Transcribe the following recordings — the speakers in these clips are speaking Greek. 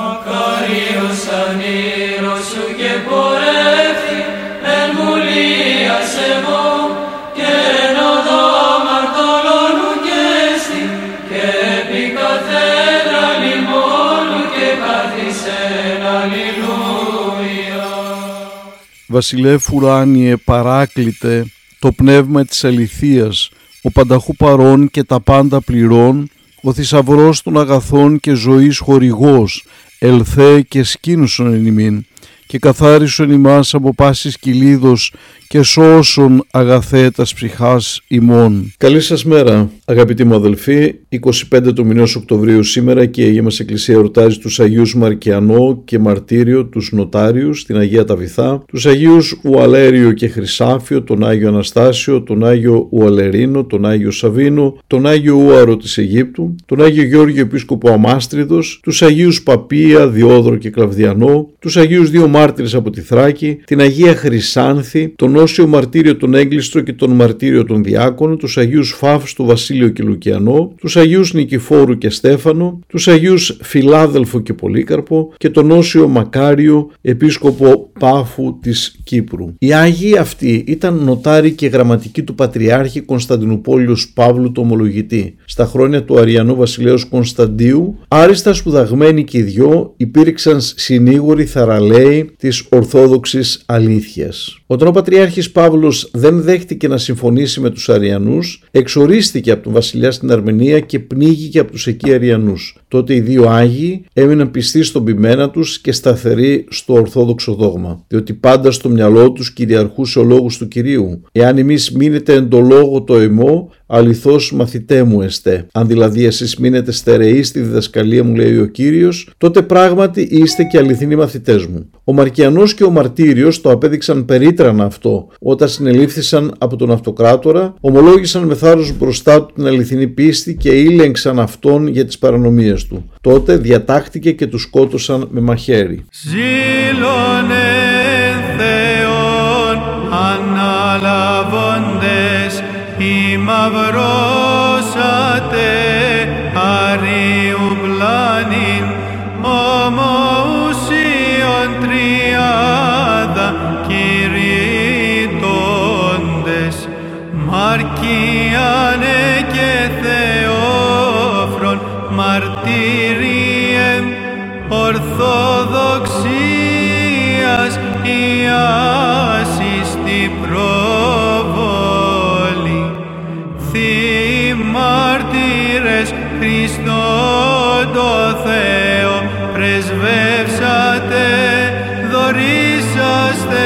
Καρίος ανήρος σου και πορεύθη εν βουλίας εγώ και εν οδό μαρτωλώνου και στη και επί καθένα λιμόνου και καθισεν αλληλούια. Βασιλεύ ουράνιε παράκλητε το πνεύμα της αληθείας, ο πανταχού παρών και τα πάντα πληρών, ο θησαυρός των αγαθών και ζωής χορηγός, ελθέ και σκήνουσον εν ημίν, και καθάρισον ημάς από πάσης κυλίδος και σώσον αγαθέτας ψυχάς ημών. Καλή σας μέρα αγαπητοί μου αδελφοί, 25 του μηνός Οκτωβρίου σήμερα και η Αγία μας Εκκλησία εορτάζει τους Αγίους Μαρκιανό και Μαρτύριο, τους Νοτάριους, την Αγία Ταβιθά, τους Αγίους Ουαλέριο και Χρυσάφιο, τον Άγιο Αναστάσιο, τον Άγιο Ουαλερίνο, τον Άγιο Σαβίνο, τον Άγιο Ούαρο της Αιγύπτου, τον Άγιο Γεώργιο Επίσκοπο Αμάστριδος, τους Αγίους Παπία, Διόδρο και Κλαβδιανό, τους Αγίους δύο μάρτυρες από τη Θράκη, την Αγία Χρυσάνθη, τον Όσιο Μαρτύριο τον Έγκλιστρο και τον Μαρτύριο τον Διάκονο, τους Αγίους του Βασίλειο και Λουκιανό, τους Αγίους Νικηφόρου και Στέφανο, τους Αγίους Φιλάδελφο και Πολύκαρπο και τον Όσιο Μακάριο, επίσκοπο Πάφου της Κύπρου. Οι Άγιοι αυτοί ήταν νοτάροι και γραμματικοί του Πατριάρχη Κωνσταντινούπολιου Παύλου το Ομολογητή. Στα χρόνια του Αριανού Βασιλέως Κωνσταντίου, άριστα σπουδαγμένοι και οι δυο υπήρξαν συνήγοροι θαραλέοι της Ορθόδοξης αλήθειας. Όταν ο Πατριάρχης Παύλος δεν δέχτηκε να συμφωνήσει με τους Αριανούς, εξορίστηκε από τον βασιλιά στην Αρμενία και πνίγηκε από τους εκεί Αριανούς. Τότε οι δύο Άγιοι έμειναν πιστοί στον πειμένα τους και σταθεροί στο Ορθόδοξο δόγμα, διότι πάντα στο μυαλό τους κυριαρχούσε ο λόγος του Κυρίου. Εάν εμείς μείνετε εν το λόγο το εμό, αληθώς μαθητέ μου εστέ. Αν δηλαδή εσείς μείνετε στερεοί στη διδασκαλία μου λέει ο Κύριος, τότε πράγματι είστε και αληθινοί μαθητές μου. Ο Μαρκιανός και ο Μαρτύριος το απέδειξαν περίτρανα αυτό όταν συνελήφθησαν από τον αυτοκράτορα, ομολόγησαν με θάρρος μπροστά του την αληθινή πίστη και ήλεγξαν αυτόν για τις παρανομίες του. Τότε διατάχτηκε και τους σκότωσαν με μαχαίρι. Ζήλωνε Θεόν αναλαβώντες ημαυρώσατε ορθοδοξίας ιάσης την προβολή. Θη μάρτυρες Χριστόν το Θεό πρεσβεύσατε δωρήσαστε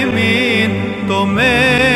ημίν το Μέγα